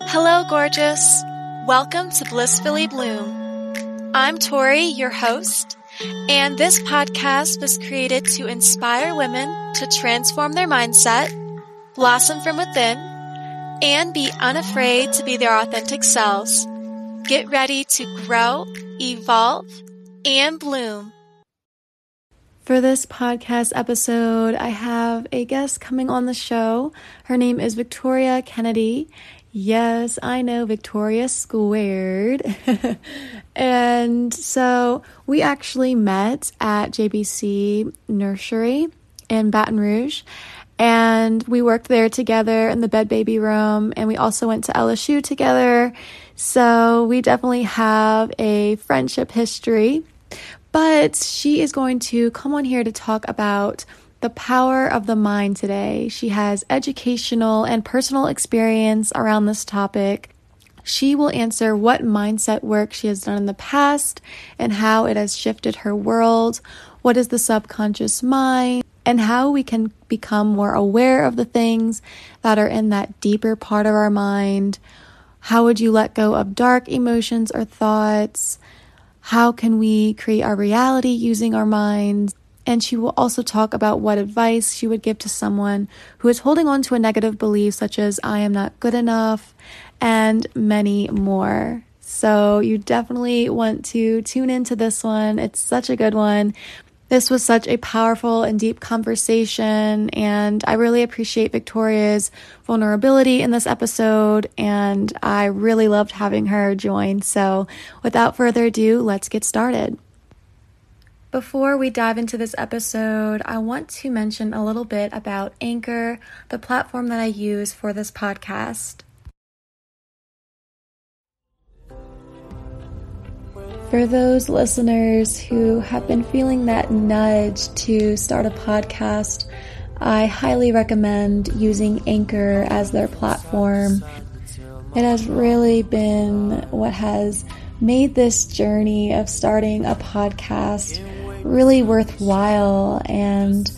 Hello, gorgeous. Welcome to Blissfully Bloom. I'm Tori, your host, and this podcast was created to inspire women to transform their mindset, blossom from within, and be unafraid to be their authentic selves. Get ready to grow, evolve, and bloom. For this podcast episode, I have a guest coming on the show. Her name is Victoria Kennedy. Yes, I know Victoria Squared. and so we actually met at JBC Nursery in Baton Rouge. And we worked there together in the bed baby room. And we also went to LSU together. So we definitely have a friendship history. But she is going to come on here to talk about the power of the mind today. She has educational and personal experience around this topic. She will answer what mindset work she has done in the past and how it has shifted her world. What is the subconscious mind? And how we can become more aware of the things that are in that deeper part of our mind. How would you let go of dark emotions or thoughts? How can we create our reality using our minds? And she will also talk about what advice she would give to someone who is holding on to a negative belief, such as, I am not good enough, and many more. So, you definitely want to tune into this one. It's such a good one. This was such a powerful and deep conversation, and I really appreciate Victoria's vulnerability in this episode, and I really loved having her join. So, without further ado, let's get started. Before we dive into this episode, I want to mention a little bit about Anchor, the platform that I use for this podcast. For those listeners who have been feeling that nudge to start a podcast, I highly recommend using Anchor as their platform. It has really been what has made this journey of starting a podcast really worthwhile and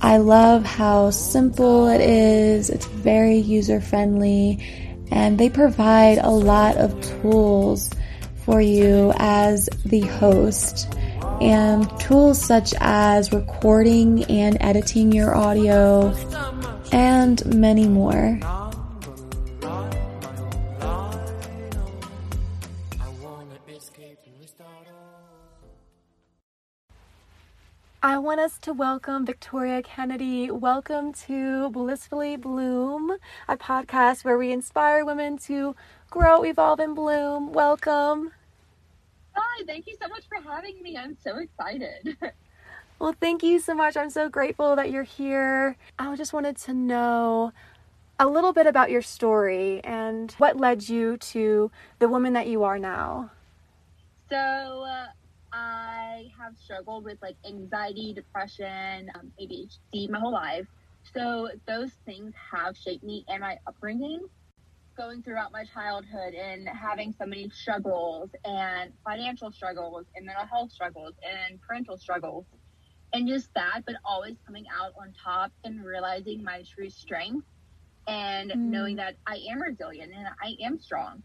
I love how simple it is. It's very user friendly and they provide a lot of tools for you as the host and tools such as recording and editing your audio and many more. I want us to welcome Victoria Kennedy. Welcome to Blissfully Bloom, a podcast where we inspire women to grow, evolve, and bloom. Welcome. Hi, thank you so much for having me. I'm so excited. well, thank you so much. I'm so grateful that you're here. I just wanted to know a little bit about your story and what led you to the woman that you are now. So, uh, I have struggled with like anxiety, depression, um, ADHD my whole life. So those things have shaped me and my upbringing. Going throughout my childhood and having so many struggles and financial struggles and mental health struggles and parental struggles and just that, but always coming out on top and realizing my true strength and mm. knowing that I am resilient and I am strong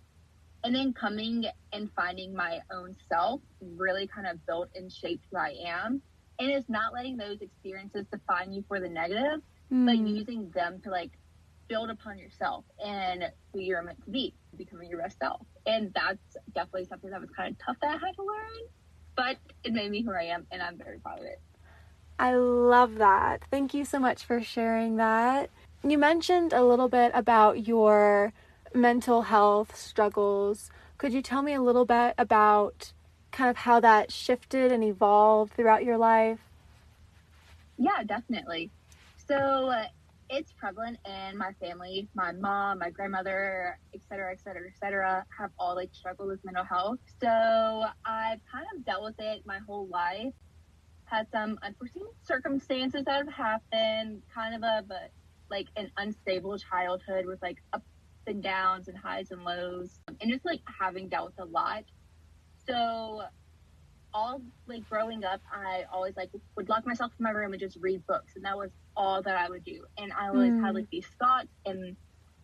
and then coming and finding my own self really kind of built and shaped who I am. And it's not letting those experiences define you for the negative, mm. but using them to like build upon yourself and who you're meant to be, becoming your best self. And that's definitely something that was kind of tough that I had to learn, but it made me who I am, and I'm very proud of it. I love that. Thank you so much for sharing that. You mentioned a little bit about your mental health struggles. Could you tell me a little bit about kind of how that shifted and evolved throughout your life? Yeah, definitely. So uh, it's prevalent in my family. My mom, my grandmother, et cetera, et cetera, et cetera, have all like struggled with mental health. So I've kind of dealt with it my whole life. Had some unforeseen circumstances that have happened, kind of a but like an unstable childhood with like a and downs and highs and lows and just like having dealt with a lot so all like growing up i always like would lock myself in my room and just read books and that was all that i would do and i always mm. had like these thoughts and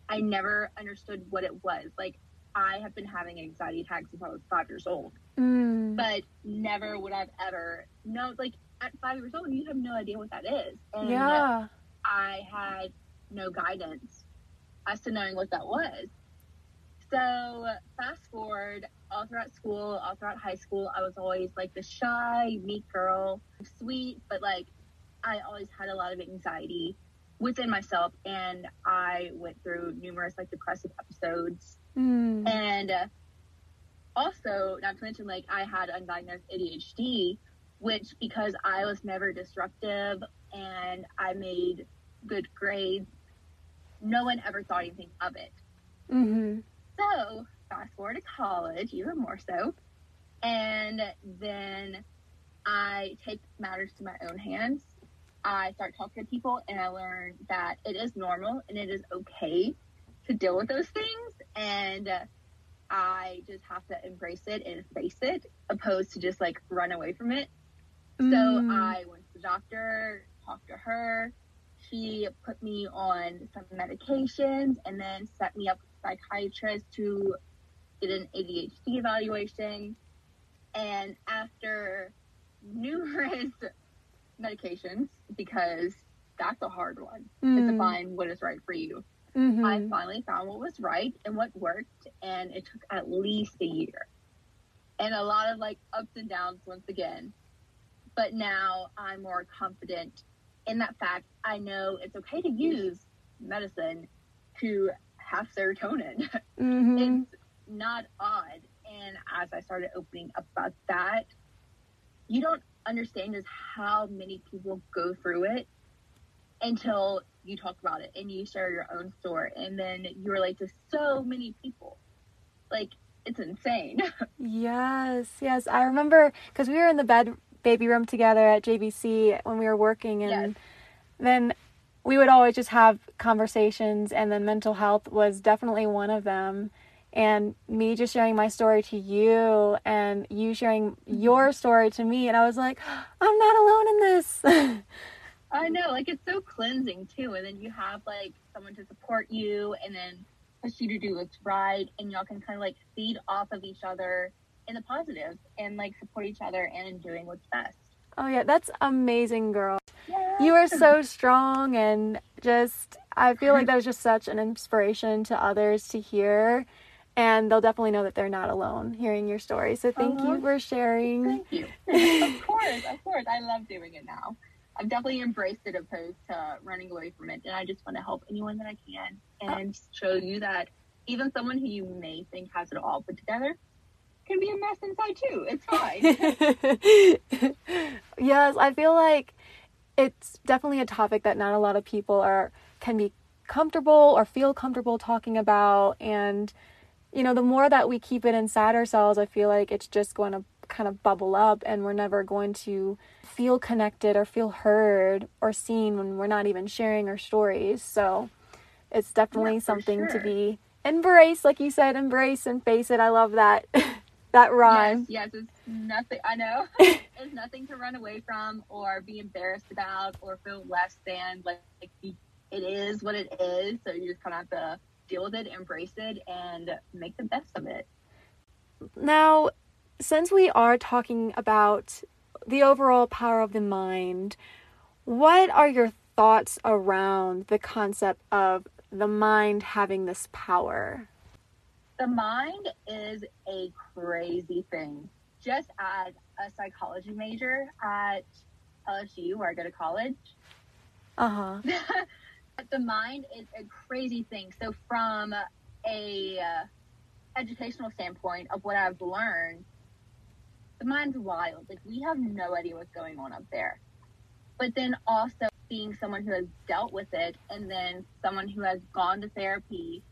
I never understood what it was. Like I have been having anxiety attacks since I was five years old, Mm. but never would I've ever no like at five years old you have no idea what that is. And yeah. I had no guidance as to knowing what that was. So fast forward, all throughout school, all throughout high school, I was always like the shy, meek girl, sweet, but like I always had a lot of anxiety within myself, and I went through numerous like depressive episodes, Mm. and uh, also not to mention like I had undiagnosed ADHD, which because I was never disruptive and I made good grades, no one ever thought anything of it. Mm-hmm. So fast forward to college, even more so, and then I take matters to my own hands. I start talking to people, and I learn that it is normal and it is okay to deal with those things, and I just have to embrace it and face it, opposed to just like run away from it. So Mm. I went to the doctor, talked to her. She put me on some medications and then set me up with a psychiatrist to get an ADHD evaluation. And after numerous medications, because that's a hard one is to Mm. find what is right for you. Mhm. I finally found what was right and what worked, and it took at least a year. And a lot of like ups and downs once again. But now I'm more confident in that fact. I know it's okay to use medicine to have serotonin. Mhm. it's not odd. And as I started opening up about that, you don't understand just how many people go through it until you talk about it and you share your own story and then you relate to so many people. Like it's insane. Yes, yes. I remember because we were in the bed baby room together at JBC when we were working, and Yes. then we would always just have conversations, and then mental health was definitely one of them. And me just sharing my story to you, and you sharing mm-hmm. your story to me, and I was like, I'm not alone in this. I know, like it's so cleansing too. And then you have like someone to support you and then push you to do what's right. And y'all can kind of like feed off of each other in the positive and like support each other and in doing what's best. oh yeah, that's amazing, girl. Yeah. you are so strong and just i feel like that was just such an inspiration to others to hear and they'll definitely know that they're not alone hearing your story so thank you Uh-huh. for sharing Thank you. of course, of course. I love doing it now. I've definitely embraced it opposed to running away from it. And I just want to help anyone that I can and show you that even someone who you may think has it all put together can be a mess inside too. It's fine. yes i feel like it's definitely a topic that not a lot of people are can be comfortable or feel comfortable talking about and you know the more that we keep it inside ourselves i feel like it's just going to kind of bubble up and we're never going to feel connected or feel heard or seen when we're not even sharing our stories so it's definitely Yeah, something to be embraced like you said embrace and face it i love that that rhyme Yes, yes, it's nothing. I know it's nothing to run away from or be embarrassed about or feel less than. Like, like it is what it is. So you just kind of have to deal with it, embrace it, and make the best of it. Now, since we are talking about the overall power of the mind, what are your thoughts around the concept of the mind having this power? The mind is a crazy thing. Just as a psychology major at LSU, where I go to college, Uh huh. the mind is a crazy thing. So from a uh, educational standpoint of what I've learned, the mind's wild. Like we have no idea what's going on up there. But then also being someone who has dealt with it and then someone who has gone to therapy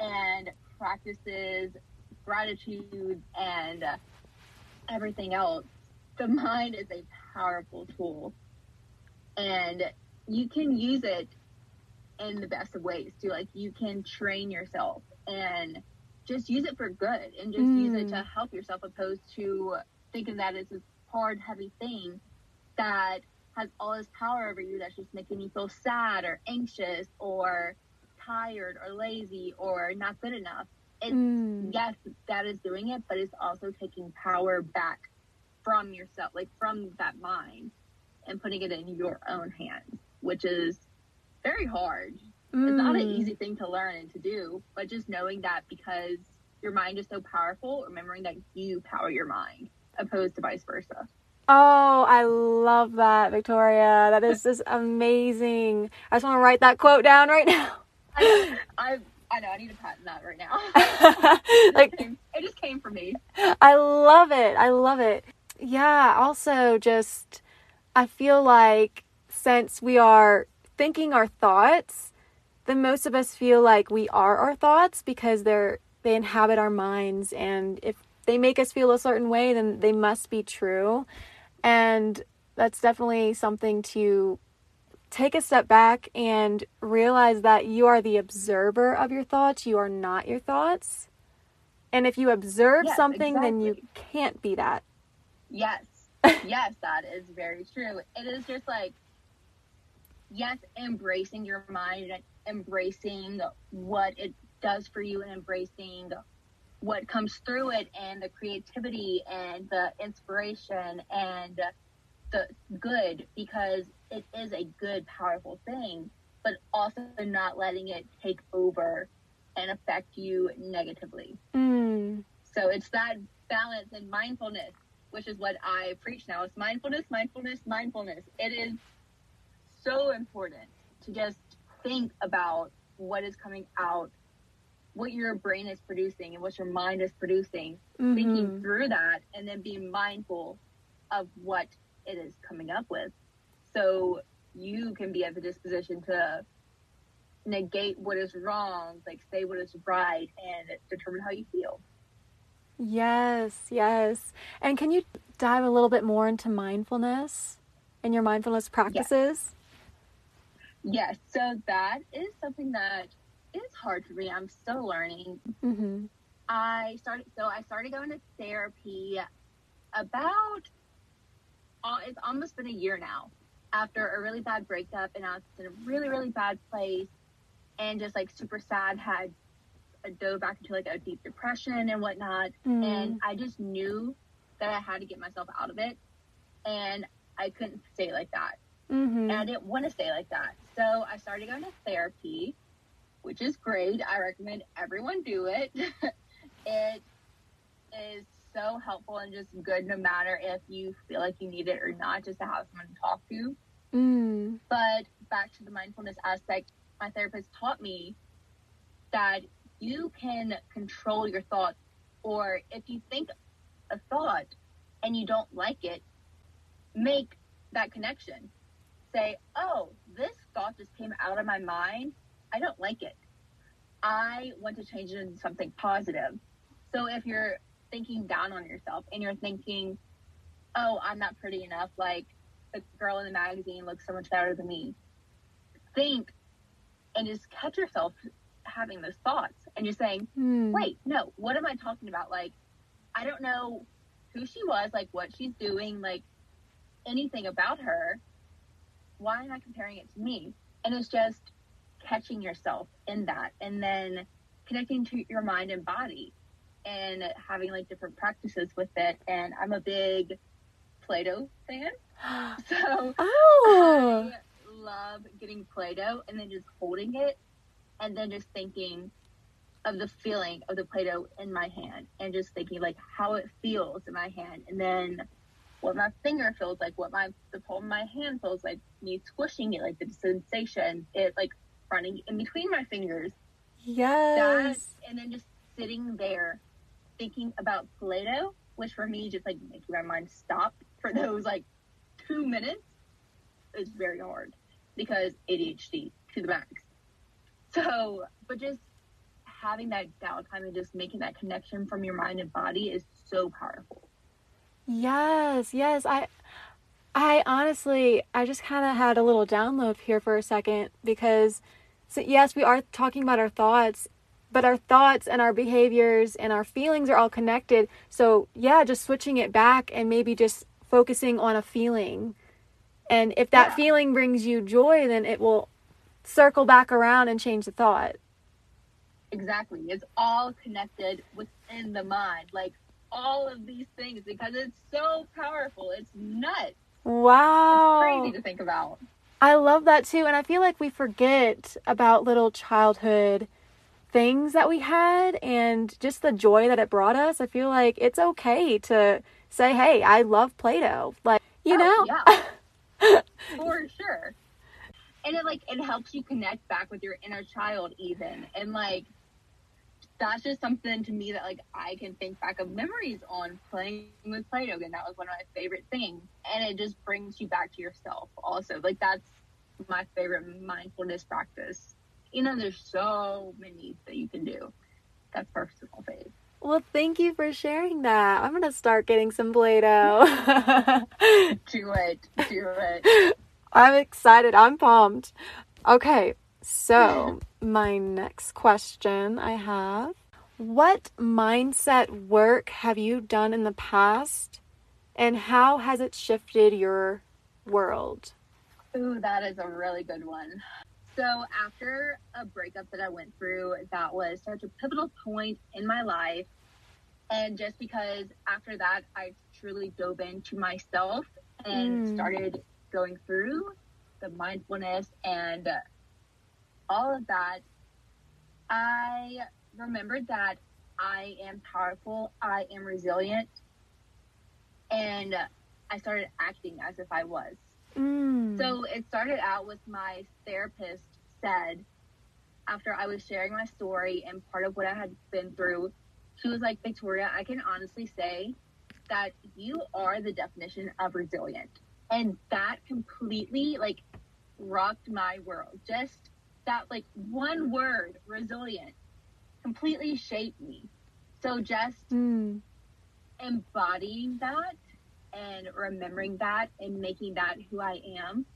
and practices gratitude and uh, everything else, the mind is a powerful tool. And you can use it in the best of ways too. Like you can train yourself and just use it for good and just use it Mm. to help yourself opposed to thinking that it's this hard, heavy thing that has all this power over you that's just making you feel sad or anxious or tired or lazy or not good enough. It's, Mm. Yes, that is doing it, but it's also taking power back from yourself, like from that mind, and putting it in your own hands, which is very hard. It's not an Mm. easy thing to learn and to do, but just knowing that because your mind is so powerful, remembering that you power your mind, opposed to vice versa. Oh, I love that, Victoria. That is just amazing. I just want to write that quote down right now. I, I, I know I need to patent that right now. like, it just came from me. I love it. I love it. Yeah, also just I feel like since we are thinking our thoughts, then most of us feel like we are our thoughts because they're they inhabit our minds and if they make us feel a certain way then they must be true. And that's definitely something to take a step back and realize that you are the observer of your thoughts, you are not your thoughts. And if you observe Yes, something, then you can't be that. Yes. yes, that is very true. It is just like, yes, embracing your mind and embracing what it does for you and embracing what comes through it and the creativity and the inspiration and the good because it is a good, powerful thing, but also not letting it take over and affect you negatively. Mm. So it's that balance and mindfulness, which is what I preach now. It's mindfulness, mindfulness, mindfulness. It is so important to just think about what is coming out, what your brain is producing, and what your mind is producing, thinking Mhm. through that, and then being mindful of what it is coming up with. So you can be at the disposition to negate what is wrong, like say what is right, and determine how you feel. Yes, yes. And can you dive a little bit more into mindfulness and your mindfulness practices? Yes, so that is something that is hard for me. I'm still learning. Mm-hmm. I started so I started going to therapy about uh, it's almost been a year now after a really bad breakup and I was in a really really bad place and just like super sad had dove back into like a deep depression and whatnot Mm. and I just knew that I had to get myself out of it and I couldn't stay like that Mm-hmm. and I didn't want to stay like that. So I started going to therapy, which is great. I recommend everyone do it. it is so helpful and just good no matter if you feel like you need it or not, just to have someone to talk to. Mm. But back to the mindfulness aspect, my therapist taught me that you can control your thoughts, or if you think a thought and you don't like it, make that connection. Say, oh, this thought just came out of my mind. I don't like it. I want to change it into something positive. So if you're thinking down on yourself and you're thinking, oh, I'm not pretty enough, like the girl in the magazine looks so much better than me. Think and just catch yourself having those thoughts and you're saying, Mm. wait, no, what am I talking about? Like, I don't know who she was, like what she's doing, like anything about her. Why am I comparing it to me? And it's just catching yourself in that and then connecting to your mind and body and having like different practices with it. And I'm a big Play Doh fan. So Oh. I love getting Play Doh and then just holding it and then just thinking of the feeling of the Play Doh in my hand and just thinking like how it feels in my hand and then what my finger feels like, what my the palm of my hand feels like, me squishing it, like the sensation, it like running in between my fingers. That Yes. and then just sitting there thinking about Play Doh, which for me just like making my mind stop for those like two minutes is very hard because ADHD to the max. So, but just having that downtime and just making that connection from your mind and body is so powerful. Yes, yes. I I honestly I just kind of had a little download here for a second because so yes, we are talking about our thoughts, but our thoughts and our behaviors and our feelings are all connected. So, yeah, just switching it back and maybe just focusing on a feeling. And if that Yeah. feeling brings you joy, then it will circle back around and change the thought. Exactly. It's all connected within the mind. Like all of these things because it's so powerful. It's nuts. Wow. It's crazy to think about. I love that too. And I feel like we forget about little childhood things that we had and just the joy that it brought us. I feel like it's okay to say, hey, I love Play Doh. Like, you Oh, know? yeah. For sure. And it like it helps you connect back with your inner child even. And like that's just something to me that like I can think back of memories on playing with Play-Doh and that was one of my favorite things. And it just brings you back to yourself also. Like that's my favorite mindfulness practice. You know, there's so many that you can do. That's personal phase. Well, thank you for sharing that. I'm going to start getting some Play Doh. Do it. Do it. I'm excited. I'm pumped. Okay, so my next question I have What mindset work have you done in the past and how has it shifted your world? Ooh, that is a really good one. So after a breakup that I went through, that was such a pivotal point in my life. And just because after that, I truly dove into myself and Mm. started going through the mindfulness and all of that, I remembered that I am powerful, I am resilient, and I started acting as if I was. Mm. So it started out with my therapist said, after I was sharing my story and part of what I had been through, she was like, Victoria, I can honestly say that you are the definition of resilient. And that completely like rocked my world. Just that like one word, resilient, completely shaped me. So just Mm. embodying that and remembering that and making that who I am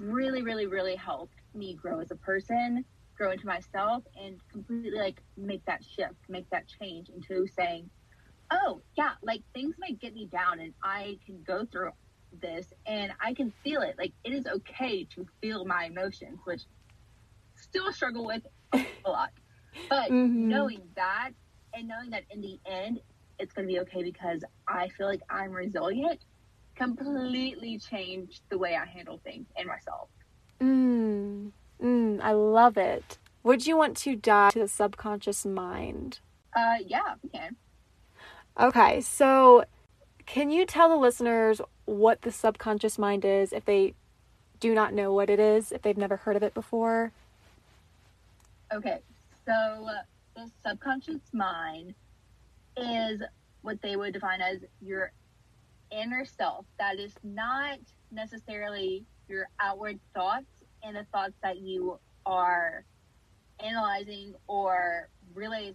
really, really, really helped me grow as a person, grow into myself, and completely like make that shift, make that change into saying, oh, yeah, like things might get me down and I can go through this and I can feel it. Like it is okay to feel my emotions, which still struggle with a lot. But Mhm. knowing that and knowing that in the end, it's going to be okay because I feel like I'm resilient completely changed the way I handle things and myself. Mm. Mm. I love it. Would you want to dive to the subconscious mind? Uh, yeah, we can. Okay, so can you tell the listeners what the subconscious mind is if they do not know what it is, if they've never heard of it before? Okay, so the subconscious mind is what they would define as your inner self. That is not necessarily your outward thoughts and the thoughts that you are analyzing or really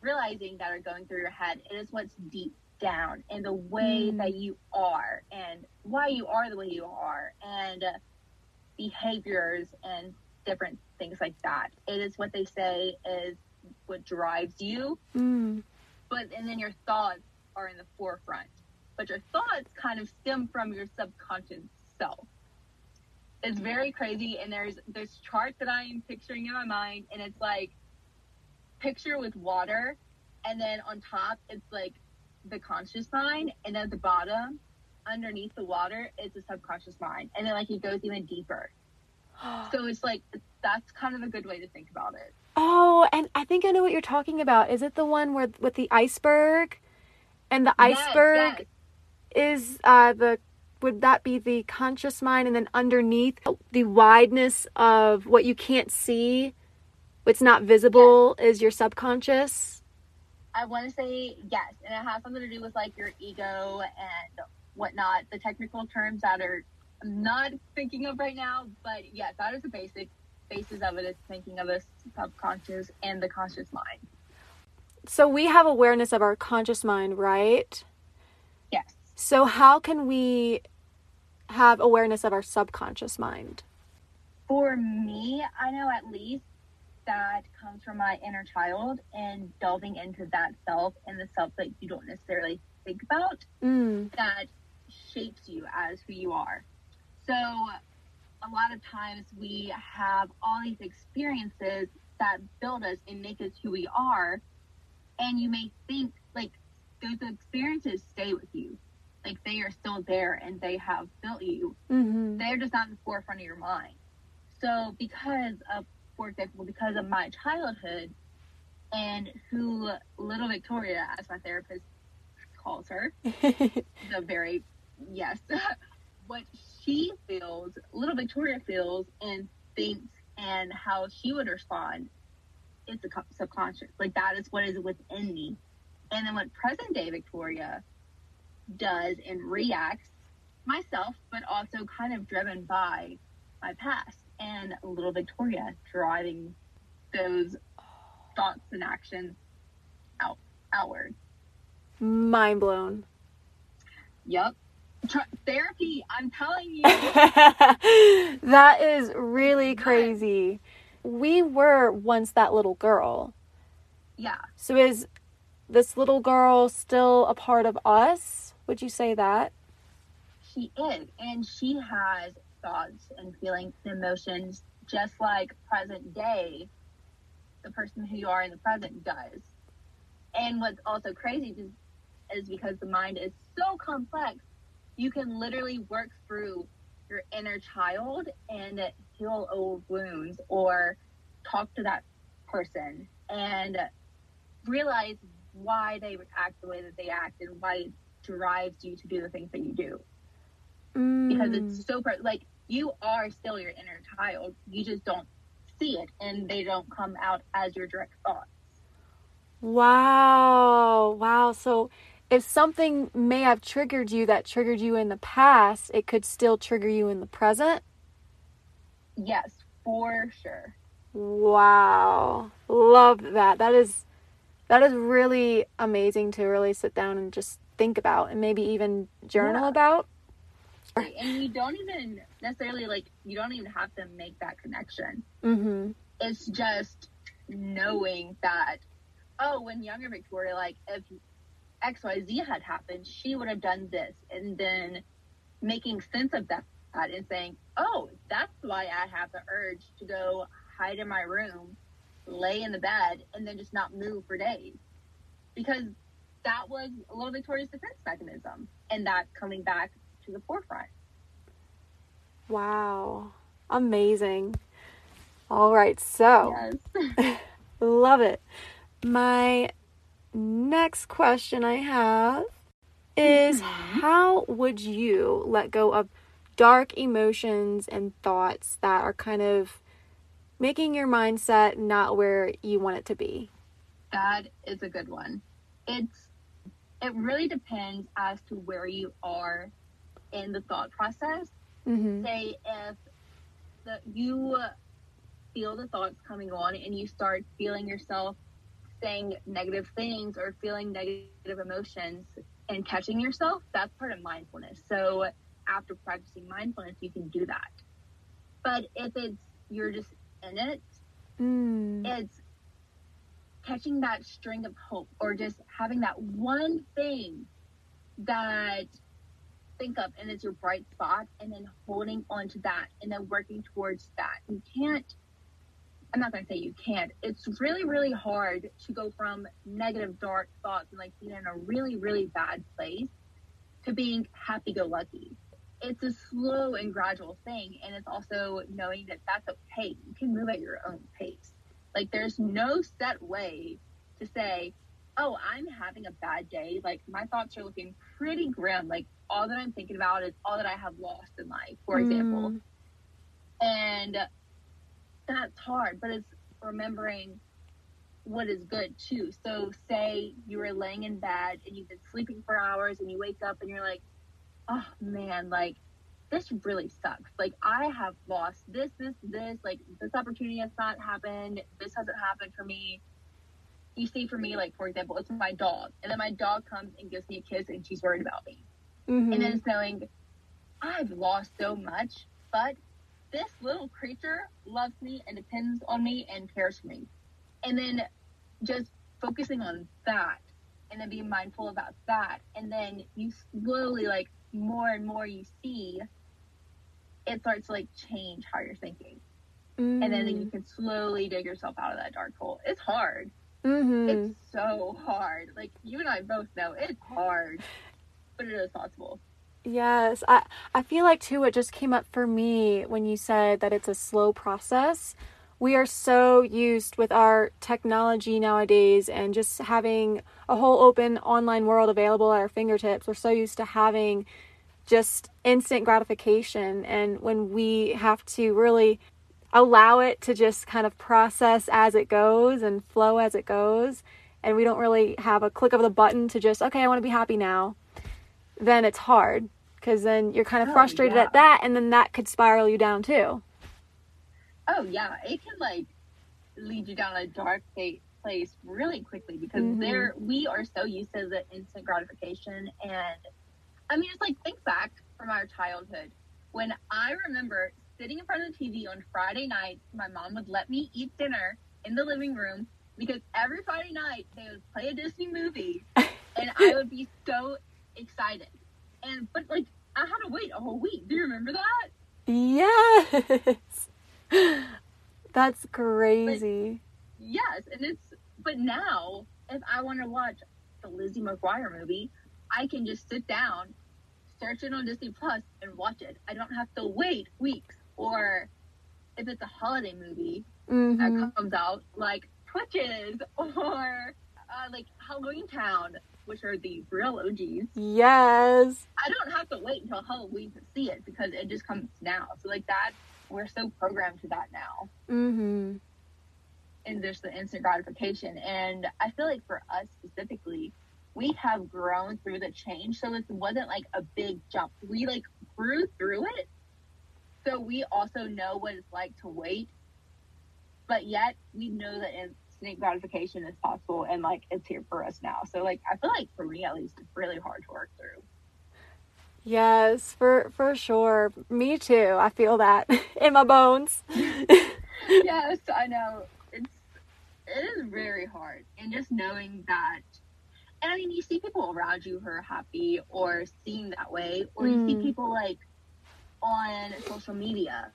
realizing that are going through your head. It is what's deep down and the way Mm. that you are and why you are the way you are and behaviors and different things like that. It is what they say is what drives you, Mm. But and then your thoughts are in the forefront. But your thoughts kind of stem from your subconscious self. It's very crazy, and there's this chart that I am picturing in my mind, and it's like picture with water, and then on top it's like the conscious mind, and at the bottom, underneath the water, is the subconscious mind, and then like it goes even deeper. So it's like that's kind of a good way to think about it. Oh, and I think I know what you're talking about. Is it the one where with the iceberg? And the Yes, iceberg yes. is uh the would that be the conscious mind and then underneath the wideness of what you can't see, what's not visible is your subconscious? I want to say yes, and it has something to do with like your ego and whatnot. The technical terms that are I'm not thinking of right now, but yes, that is the basic basis of it. Is thinking of a subconscious and the conscious mind. So we have awareness of our conscious mind, right? Yes. So how can we have awareness of our subconscious mind? For me, I know at least that comes from my inner child and delving into that self and the self that you don't necessarily think about. Mm. that shapes you as who you are. So, a lot of times we have all these experiences that build us and make us who we are. And you may think like those experiences stay with you. Like they are still there and they have built you. Mm-hmm. They're just not in the forefront of your mind. So because of, for example, because of my childhood and who little Victoria, as my therapist calls her, the very, yes, what she feels, little Victoria feels and thinks and how she would respond, it's a subconscious. Like that is what is within me. And then what present day Victoria does and reacts myself, but also kind of driven by my past and little Victoria driving those thoughts and actions out outward. Mind blown. Yep. Tr- therapy, I'm telling you. that is really crazy. We were once that little girl. Yeah. So is this little girl still a part of us? Would you say that? She is. And she has thoughts and feelings and emotions just like present day, the person who you are in the present does. And what's also crazy is, is because the mind is so complex, you can literally work through your inner child and heal old wounds or talk to that person and realize why they act the way that they act and why it drives you to do the things that you do. Mm. Because it's so like you are still your inner child. You just don't see it and they don't come out as your direct thoughts. Wow. Wow. So if something may have triggered you that triggered you in the past, it could still trigger you in the present? Yes, for sure. Wow. Love that. That is that is really amazing to really sit down and just think about and maybe even journal Yeah. about. And you don't even necessarily like you don't even have to make that connection. Mhm. It's just knowing that oh, when younger Victoria like if XYZ had happened, she would have done this and then making sense of that and saying, "Oh, that's why I have the urge to go hide in my room, lay in the bed, and then just not move for days," because that was a little Victoria's defense mechanism, and that coming back to the forefront. Wow. Amazing. All right. So, Yes. Love it. My next question I have is Mhm. how would you let go of dark emotions and thoughts that are kind of making your mindset not where you want it to be? That is a good one. It's it really depends as to where you are in the thought process. Mm-hmm. Say if the you feel the thoughts coming on and you start feeling yourself saying negative things or feeling negative emotions and catching yourself, that's part of mindfulness. So after practicing mindfulness, you can do that. But if it's you're just in it Mm. it's catching that string of hope or just having that one thing that think of and it's your bright spot and then holding on to that and then working towards that you can't i'm not going to say you can't. It's really really hard to go from negative dark thoughts and like being in a really really bad place to being happy-go-lucky. It's a slow and gradual thing and it's also knowing that that's okay. You can move at your own pace. Like there's no set way to say oh i'm having a bad day. Like my thoughts are looking pretty grim. Like all that i'm thinking about is all that i have lost in life for example. Mm. and that's hard but it's remembering what is good too. So say you were laying in bed and you've been sleeping for hours and you wake up and you're like oh man like this really sucks. Like i have lost this this this. Like this opportunity has not happened. This hasn't happened for me. You see for me like for example it's my dog. And then my dog comes and gives me a kiss and she's worried about me. Mhm. and then it's knowing I've lost so much, but this little creature loves me and depends on me and cares for me. And then just focusing on that and then being mindful about that. And then you slowly, like, more and more you see it starts to like change how you're thinking. Mm. And then you can slowly dig yourself out of that dark hole. It's hard. hmm It's so hard. Like you and I both know it's hard, but it is possible. Yes, I I feel like too what just came up for me when you said that it's a slow process. We are so used with our technology nowadays and just having a whole open online world available at our fingertips. We're so used to having just instant gratification and when we have to really allow it to just kind of process as it goes and flow as it goes and we don't really have a click of the button to just okay, I want to be happy now then it's hard because then you're kind of Oh, frustrated yeah. at that and then that could spiral you down too Oh yeah, it can like lead you down a dark place really quickly because Mhm. there we are so used to the instant gratification and I mean it's like think back from our childhood when I remember sitting in front of the TV on Friday nights, my mom would let me eat dinner in the living room because every Friday night they would play a Disney movie and I would be so excited. And but like I had to wait a whole week. Do you remember that? yes that's crazy Yes, and it's but now if I want to watch the Lizzie McGuire movie, I can just sit down, search it on Disney Plus, and watch it. I don't have to wait weeks. Or if it's a holiday movie hmm that comes out, like Twitches or uh, like Halloween Town, which are the real OGs, yes I don't have to wait until Halloween to see it because it just comes now. So like that, we're so programmed to that now. Mm-hmm. and there's the instant gratification. And I feel like for us specifically, we have grown through the change. So it wasn't like a big jump. We like grew through it. So we also know what it's like to wait. But yet we know that instant gratification is possible and like it's here for us now. So like I feel like for me at least it's really hard to work through. yes for for sure me too i feel that in my bones yes, I know. It's it is very hard. And just knowing that and I mean you see people around you who are happy or seen that way, or you see Mm. people like on social media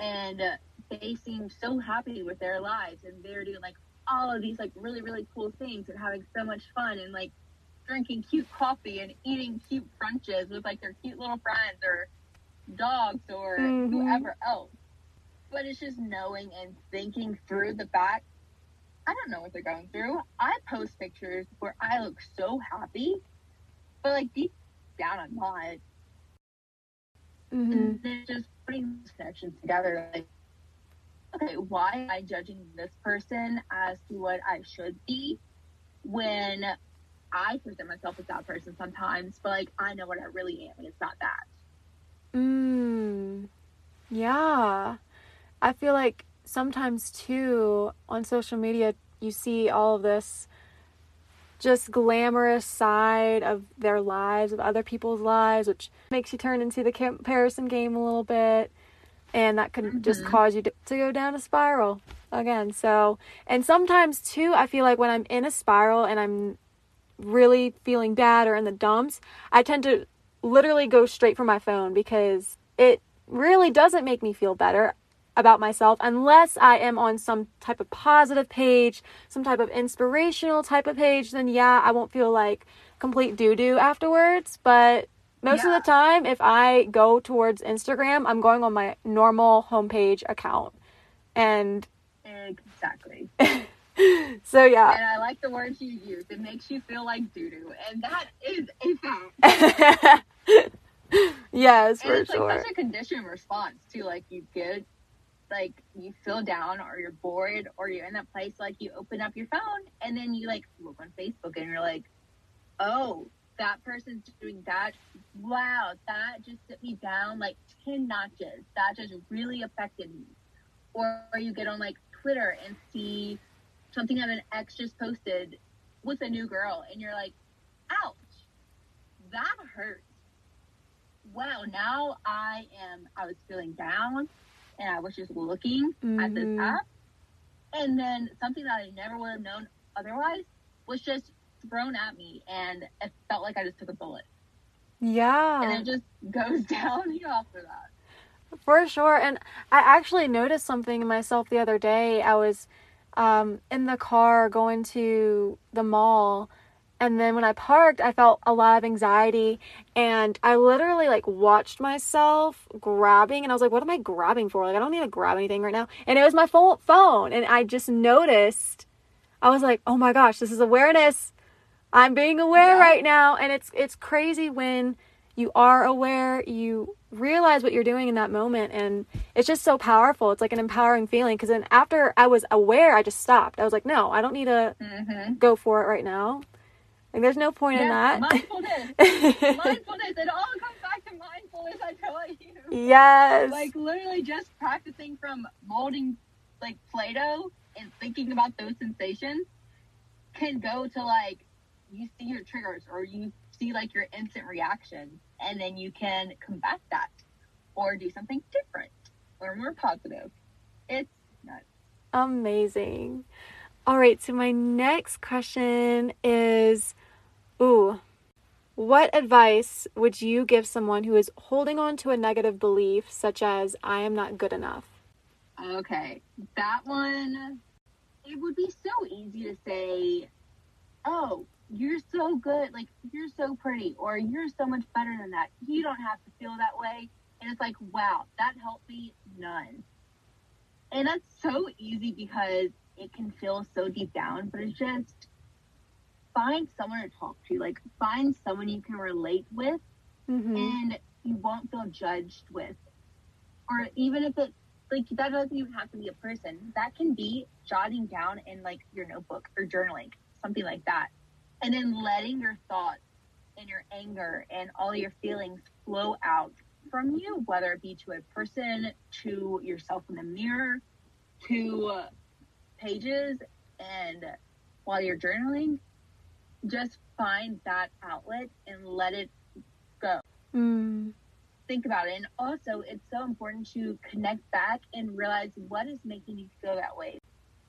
and they seem so happy with their lives and they're doing like all of these like really, really cool things and having so much fun and like drinking cute coffee and eating cute brunches with like their cute little friends or dogs or Mhm. whoever else but it's just knowing and thinking through the back. I don't know what they're going through. I post pictures where I look so happy, but like deep down, I'm not. hmm And then just putting these connections together, like, okay, why am I judging this person as to what I should be when I present myself as that person sometimes, but like I know what I really am, and it's not that. Mm. Yeah. I feel like sometimes too on social media you see all of this just glamorous side of their lives, of other people's lives, which makes you turn into the comparison game a little bit. And that could just Mhm. cause you to, to go down a spiral again. So, and sometimes too, I feel like when I'm in a spiral and I'm really feeling bad or in the dumps, I tend to literally go straight for my phone because it really doesn't make me feel better about myself unless I am on some type of positive page, some type of inspirational type of page, then yeah, I won't feel like complete doo doo afterwards. But most Yeah. of the time, if I go towards Instagram, I'm going on my normal homepage account. And Exactly. so, yeah. And I like the words you use. It makes you feel like doo doo, and that is a fact. yes, and for it's sure. like such a conditioned response too. Like you get, like you feel down, or you're bored, or you're in that place. Like you open up your phone, and then you like look on Facebook, and you're like, oh, that person's doing that. Wow, that just set me down like ten notches. That just really affected me. Or, you get on like Twitter and see something that an ex just posted with a new girl, and you're like, ouch, that hurts wow, now I am, I was feeling down and I was just looking at this Mhm. app. And then something that I never would have known otherwise was just thrown at me and it felt like I just took a bullet. Yeah. And it just goes downhill after that. For sure. And I actually noticed something in myself the other day. I was um, in the car going to the mall. And then when I parked, I felt a lot of anxiety. And I literally like watched myself grabbing. And I was like, what am I grabbing for? Like, I don't need to grab anything right now. And it was my phone. And I just noticed, I was like, oh my gosh, this is awareness. I'm being aware yeah. right now. And it's, it's crazy when you are aware, you realize what you're doing in that moment and it's just so powerful. It's like an empowering feeling because then after i was aware i just stopped. I was like no i don't need to mm-hmm. go for it right now. Like there's no point yeah, in that. mindfulness. Mindfulness. It all comes back to mindfulness i tell you. Yes. Like literally just practicing from molding like play-doh and thinking about those sensations can go to like you see your triggers or you see like your instant reaction and then you can combat that or do something different or more positive. It's nuts. Amazing. All right, so my next question is ooh, what advice would you give someone who is holding on to a negative belief such as I am not good enough? Okay, that one it would be so easy to say, "Oh, you're so good, like you're so pretty, or you're so much better than that. You don't have to feel that way. And it's like, wow, that helped me none. And that's so easy because it can feel so deep down, but it's just find someone to talk to, like find someone you can relate with mm-hmm. and you won't feel judged with. Or even if it like that doesn't even have to be a person. That can be jotting down in like your notebook or journaling, something like that and then letting your thoughts and your anger and all your feelings flow out from you, whether it be to a person, to yourself in the mirror, to pages, and while you're journaling, just find that outlet and let it go. Mm. Think about it. And also, it's so important to connect back and realize what is making you feel that way.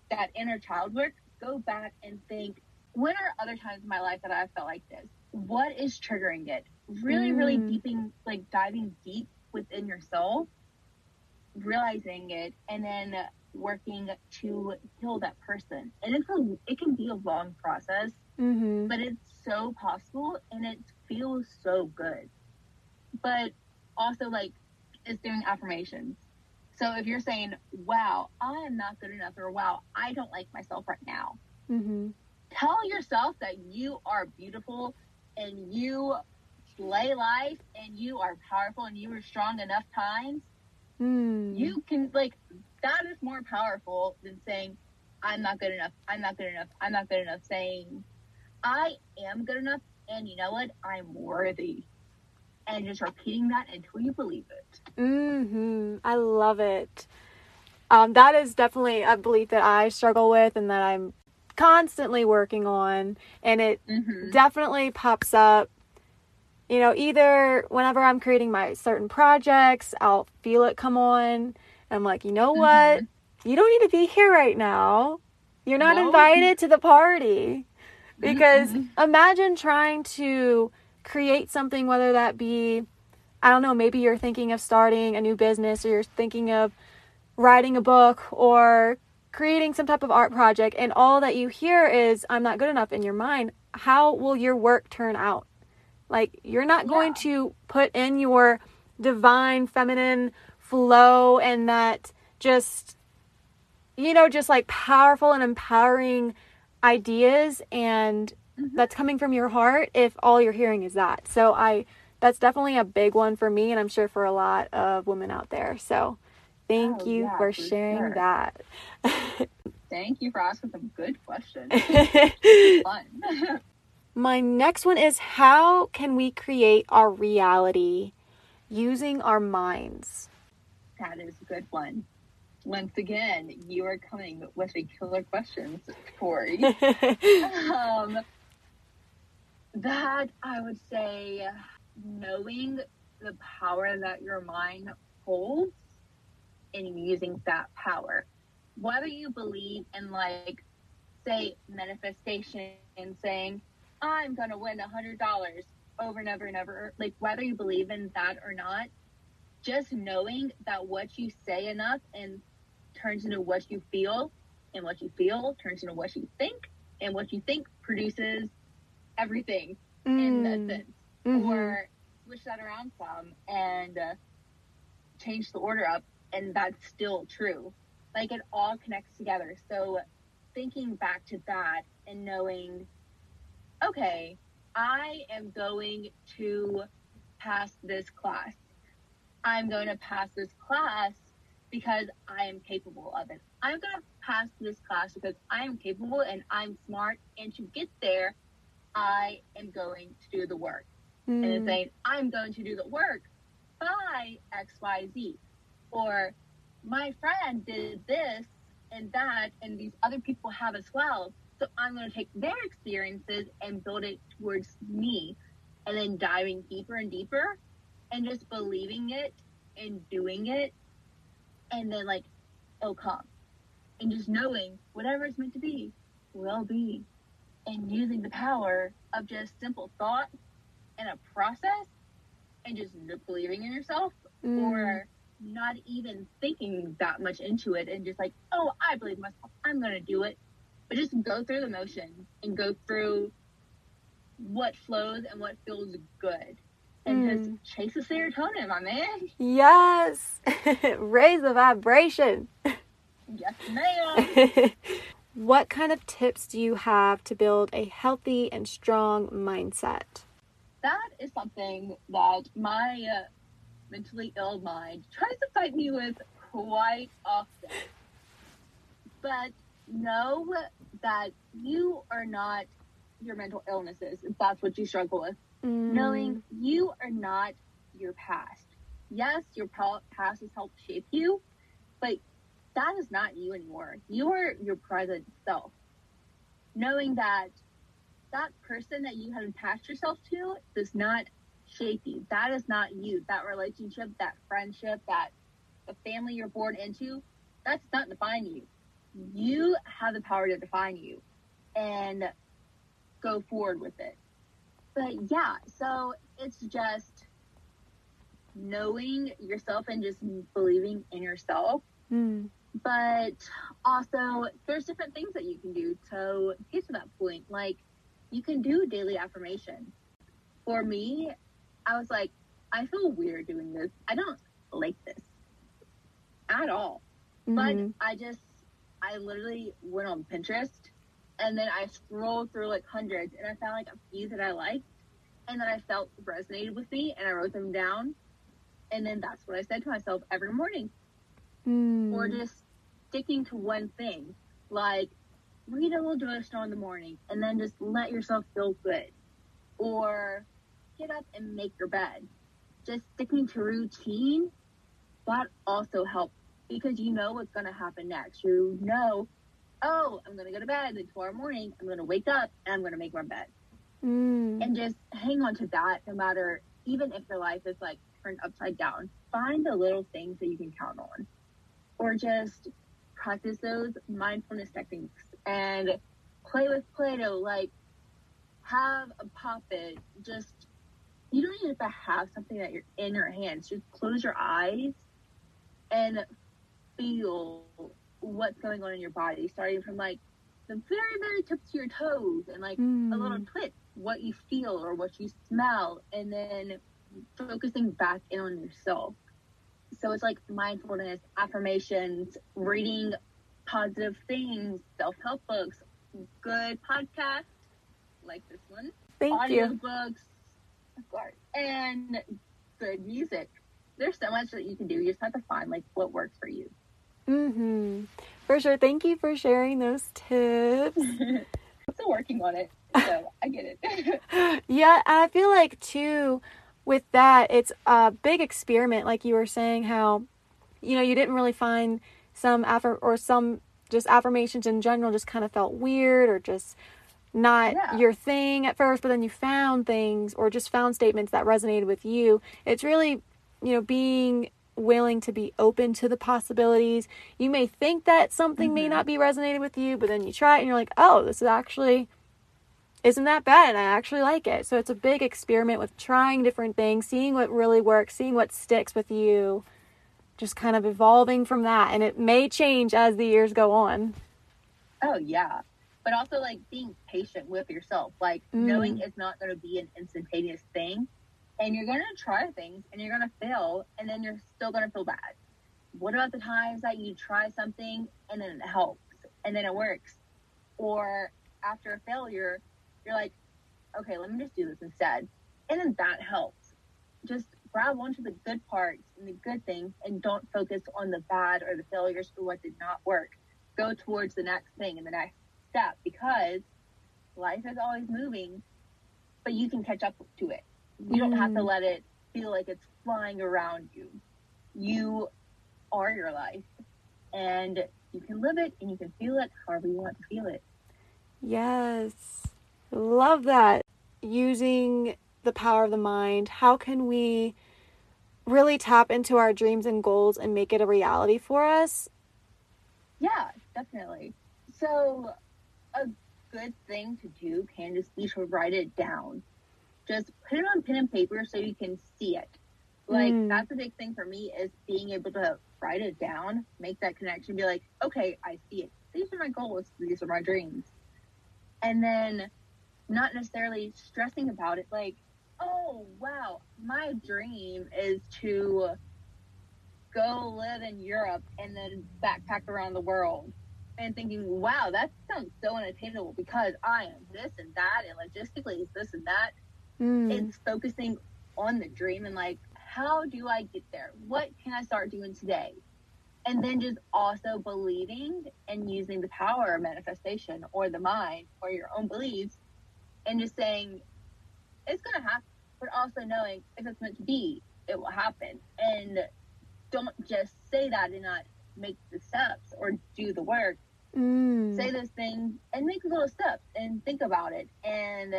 That inner child work, go back and think when are other times in my life that I felt like this? What is triggering it? Really, mm. really deeping, like diving deep within your soul, realizing it, and then working to heal that person. And it's a, it can be a long process, mm-hmm. but it's so possible and it feels so good. But also, like, it's doing affirmations. So if you're saying, wow, I am not good enough, or wow, I don't like myself right now. Mm-hmm tell yourself that you are beautiful and you slay life and you are powerful and you are strong enough times. Mm. You can like that is more powerful than saying I'm not good enough. I'm not good enough. I'm not good enough. Saying I am good enough and you know what? I'm worthy. And just repeating that until you believe it. Mm-hmm. I love it. Um, that is definitely a belief that I struggle with and that I'm constantly working on and it mm-hmm. definitely pops up you know either whenever i'm creating my certain projects i'll feel it come on i'm like you know what mm-hmm. you don't need to be here right now you're not no. invited to the party because mm-hmm. imagine trying to create something whether that be i don't know maybe you're thinking of starting a new business or you're thinking of writing a book or creating some type of art project and all that you hear is I'm not good enough in your mind, how will your work turn out? Like you're not yeah. going to put in your divine feminine flow and that just you know just like powerful and empowering ideas and mm-hmm. that's coming from your heart if all you're hearing is that. So I that's definitely a big one for me and I'm sure for a lot of women out there. So Thank oh, you yeah, for, for, sharing sure. that. Thank you for asking some good questions. Fun. My next one is how can we create our reality using our minds? That is a good one. Once again, you are coming with a killer questions, Tori. um, that I would say knowing the power that your mind holds in using that power. Whether you believe in like say manifestation and saying, I'm gonna win a hundred dollars over and over and over, like whether you believe in that or not, just knowing that what you say enough and turns into what you feel, and what you feel turns into what you think, and what you think produces everything mm. in that sense. Mm-hmm. Or switch that around some and uh, change the order up, and that's still true. Like it all connects together. So thinking back to that and knowing, okay, I am going to pass this class. I'm going to pass this class because I am capable of it. I'm going to pass this class because I am capable and I'm smart. And to get there, I am going to do the work. Mm. And it's saying, I'm going to do the work by XYZ. Or my friend did this and that, and these other people have as well. So I'm going to take their experiences and build it towards me. And then diving deeper and deeper and just believing it and doing it. And then, like, it'll come. And just knowing whatever it's meant to be will be. And using the power of just simple thought and a process and just believing in yourself mm. or not even thinking that much into it and just like, oh, I believe myself, I'm gonna do it. But just go through the motion and go through what flows and what feels good. And mm. just chase the serotonin, my man. Yes. Raise the vibration. Yes, ma'am. what kind of tips do you have to build a healthy and strong mindset? That is something that my uh, mentally ill mind tries to fight me with quite often. But know that you are not your mental illnesses if that's what you struggle with. Mm. Knowing you are not your past. Yes, your past has helped shape you, but that is not you anymore. You are your present self. Knowing that that person that you have attached yourself to does not shape you. That is not you. That relationship, that friendship, that the family you're born into, that's not define you. You have the power to define you and go forward with it. But yeah, so it's just knowing yourself and just believing in yourself. Mm. But also, there's different things that you can do to get to that point. Like, you can do daily affirmation. For me, I was like, I feel weird doing this. I don't like this at all. Mm-hmm. But I just, I literally went on Pinterest and then I scrolled through like hundreds and I found like a few that I liked and that I felt resonated with me and I wrote them down. And then that's what I said to myself every morning. Mm. Or just sticking to one thing. Like read a little devotional in the morning and then just let yourself feel good. Or get up and make your bed. Just sticking to routine, that also helps because you know what's going to happen next. You know, oh, I'm going to go to bed, and tomorrow morning I'm going to wake up and I'm going to make my bed. Mm. And just hang on to that no matter, even if your life is like turned upside down. Find the little things that you can count on. Or just practice those mindfulness techniques and play with Play Doh. Like, have a puppet. Just you don't even have to have something that you're in your hands. Just close your eyes and feel what's going on in your body, starting from like the very, very tips of your toes and like mm. a little hmm. twist, what you feel or what you smell, and then focusing back in on yourself. So it's like mindfulness, affirmations, reading positive things, self help books, good podcasts like this one, Thank audio books, and good music. There's so much that you can do. You just have to find like what works for you. Mm-hmm. For sure. Thank you for sharing those tips. I'm still working on it, so I get it. yeah, I feel like too with that, it's a big experiment. Like you were saying, how you know you didn't really find some affirm or some just affirmations in general just kind of felt weird or just not yeah. your thing at first, but then you found things or just found statements that resonated with you. It's really, you know, being willing to be open to the possibilities. You may think that something mm-hmm. may not be resonating with you, but then you try it and you're like, oh, this is actually isn't that bad and I actually like it. So it's a big experiment with trying different things, seeing what really works, seeing what sticks with you, just kind of evolving from that. And it may change as the years go on. Oh, yeah. But also, like, being patient with yourself, like, mm. knowing it's not going to be an instantaneous thing. And you're going to try things and you're going to fail, and then you're still going to feel bad. What about the times that you try something and then it helps and then it works? Or after a failure, you're like, okay, let me just do this instead. And then that helps. Just grab onto the good parts and the good things and don't focus on the bad or the failures or what did not work. Go towards the next thing and the next step because life is always moving, but you can catch up to it. You don't have to mm. let it feel like it's flying around you. You are your life and you can live it and you can feel it however you want to feel it. Yes. Love that. Using the power of the mind, how can we really tap into our dreams and goals and make it a reality for us? Yeah, definitely. So, a good thing to do can just be to write it down. Just put it on pen and paper so you can see it. Like, mm. that's a big thing for me is being able to write it down, make that connection, be like, okay, I see it. These are my goals, these are my dreams. And then not necessarily stressing about it like oh wow my dream is to go live in europe and then backpack around the world and thinking wow that sounds so unattainable because i am this and that and logistically it's this and that mm. it's focusing on the dream and like how do i get there what can i start doing today and then just also believing and using the power of manifestation or the mind or your own beliefs and just saying it's going to happen, but also knowing if it's meant to be, it will happen. And don't just say that and not make the steps or do the work. Mm. Say those things and make a little steps and think about it and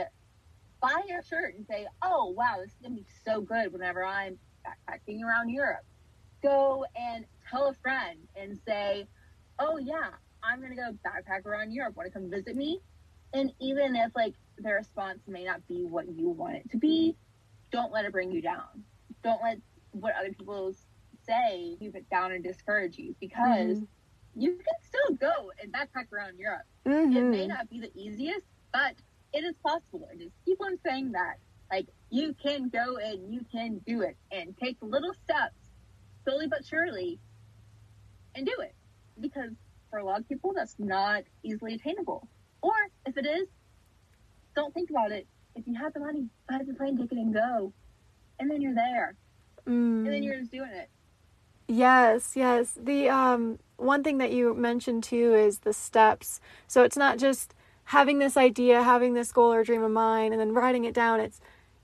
buy your shirt and say, oh, wow, this is going to be so good whenever I'm backpacking around Europe. Go and tell a friend and say, oh, yeah, I'm going to go backpack around Europe. Want to come visit me? And even if like their response may not be what you want it to be, don't let it bring you down. Don't let what other people say keep it down and discourage you because mm-hmm. You can still go and backpack around Europe. Mm-hmm. It may not be the easiest, but it is possible. And just keep on saying that. Like you can go and you can do it and take little steps, slowly but surely, and do it. Because for a lot of people, that's not easily attainable. Or if it is, don't think about it. If you have the money, buy the plane ticket and go. And then you're there. Mm. And then you're just doing it. Yes, yes. The um one thing that you mentioned too is the steps. So it's not just having this idea, having this goal or dream of mine and then writing it down. It's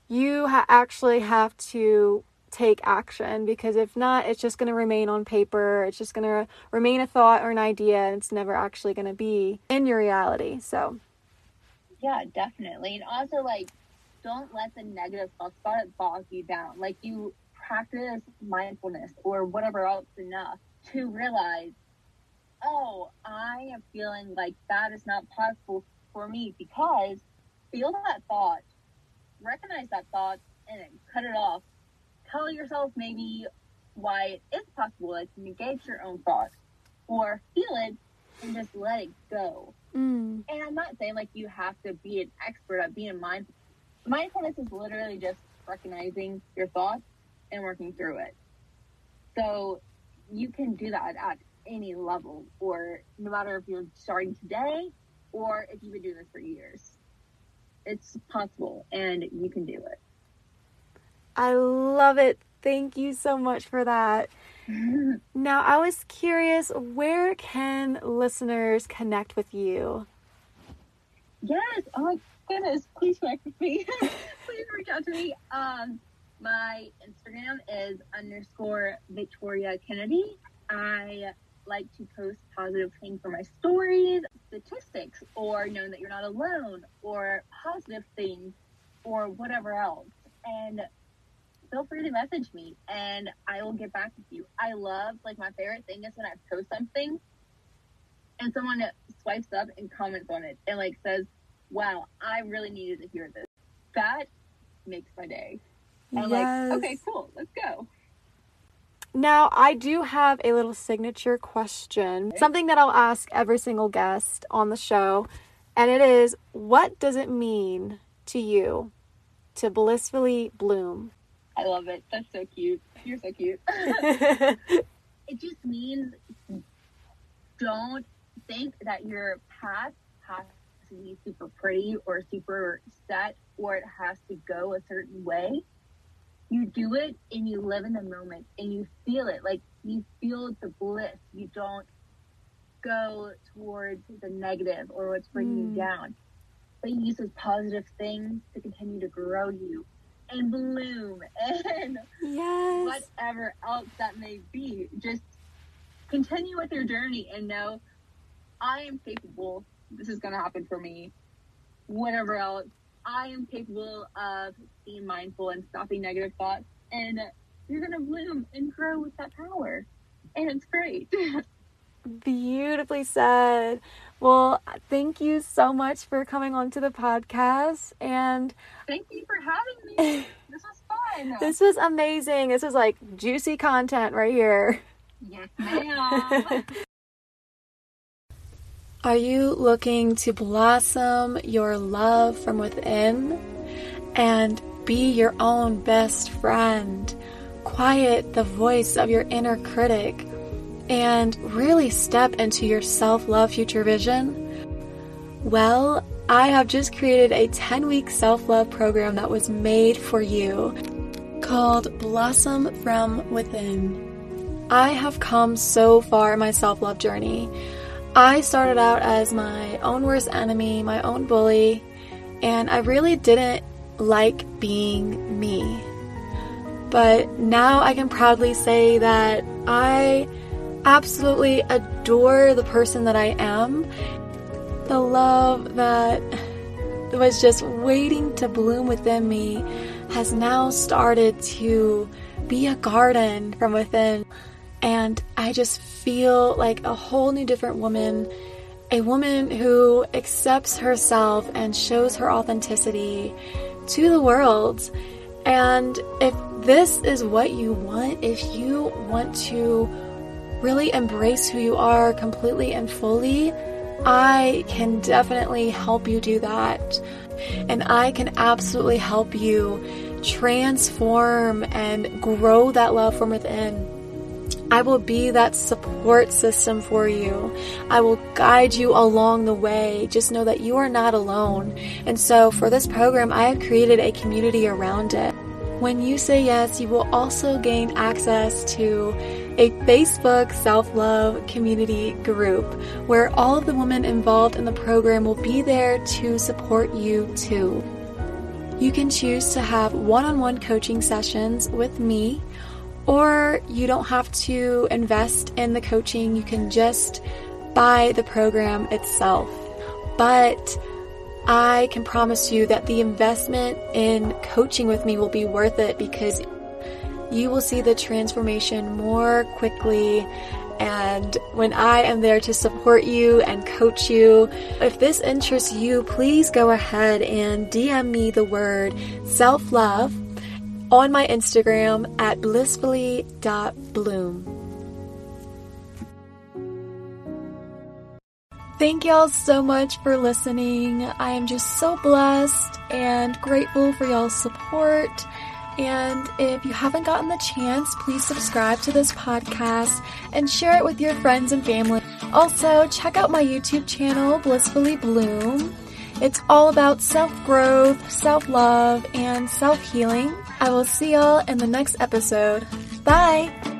you ha- actually have to take action because if not, it's just going to remain on paper. It's just going to remain a thought or an idea and it's never actually going to be in your reality. So, yeah, definitely. And also, like, don't let the negative thoughts about it bog you down. Like, you practice mindfulness or whatever else enough to realize, oh, I am feeling like that is not possible for me because feel that thought, recognize that thought, and then cut it off tell yourself maybe why it is possible like negate your own thoughts or feel it and just let it go. Mm. And I'm not saying like you have to be an expert at being mindful. Mindfulness is literally just recognizing your thoughts and working through it. So you can do that at any level, or no matter if you're starting today or if you've been doing this for years. It's possible and you can do it. I love it. Thank you so much for that. now, I was curious, where can listeners connect with you? Yes. Oh my goodness. Please connect with me. Please reach out to me. Um, my Instagram is underscore Victoria Kennedy. I like to post positive things for my stories, statistics, or knowing that you're not alone, or positive things, or whatever else. And feel free to message me and I will get back with you. I love like my favorite thing is when I post something and someone swipes up and comments on it and like says, wow, I really needed to hear this. That makes my day. I'm Yes. like, okay, cool, let's go. Now, I do have a little signature question, something that I'll ask every single guest on the show, and it is what does it mean to you to blissfully bloom? I love it. That's so cute. You're so cute. it just means don't think that your path has to be super pretty or super set or it has to go a certain way. You do it and you live in the moment and you feel it. Like you feel the bliss. You don't go towards the negative or what's bringing Mm. you down. But you use those positive things to continue to grow you and bloom and yes. whatever else that may be. Just continue with your journey and know I am capable. This is going to happen for me. Whatever else, I am capable of being mindful and stopping negative thoughts. And you're going to bloom and grow with that power. And it's great. Beautifully said. Well, thank you so much for coming on to the podcast. And Thank you for having me. This was fun. this was amazing. This was like juicy content right here. yes, ma'am. Are you looking to blossom your love from within and be your own best friend? Quiet the voice of your inner critic and really step into your self love future vision? Well, I have just created a 10 week self love program that was made for you called Blossom from Within. I have come so far in my self love journey. I started out as my own worst enemy, my own bully, and I really didn't like being me. But now I can proudly say that I absolutely adore the person that I am. The love that was just waiting to bloom within me has now started to be a garden from within. And I just feel like a whole new different woman, a woman who accepts herself and shows her authenticity to the world. And if this is what you want, if you want to really embrace who you are completely and fully, I can definitely help you do that. And I can absolutely help you transform and grow that love from within. I will be that support system for you. I will guide you along the way. Just know that you are not alone. And so for this program, I have created a community around it. When you say yes, you will also gain access to a Facebook self love community group where all of the women involved in the program will be there to support you too. You can choose to have one on one coaching sessions with me, or you don't have to invest in the coaching. You can just buy the program itself. But I can promise you that the investment in coaching with me will be worth it because you will see the transformation more quickly. And when I am there to support you and coach you, if this interests you, please go ahead and DM me the word self love on my Instagram at blissfully.bloom. Thank y'all so much for listening. I am just so blessed and grateful for y'all's support. And if you haven't gotten the chance, please subscribe to this podcast and share it with your friends and family. Also, check out my YouTube channel, Blissfully Bloom. It's all about self growth, self love, and self healing. I will see y'all in the next episode. Bye!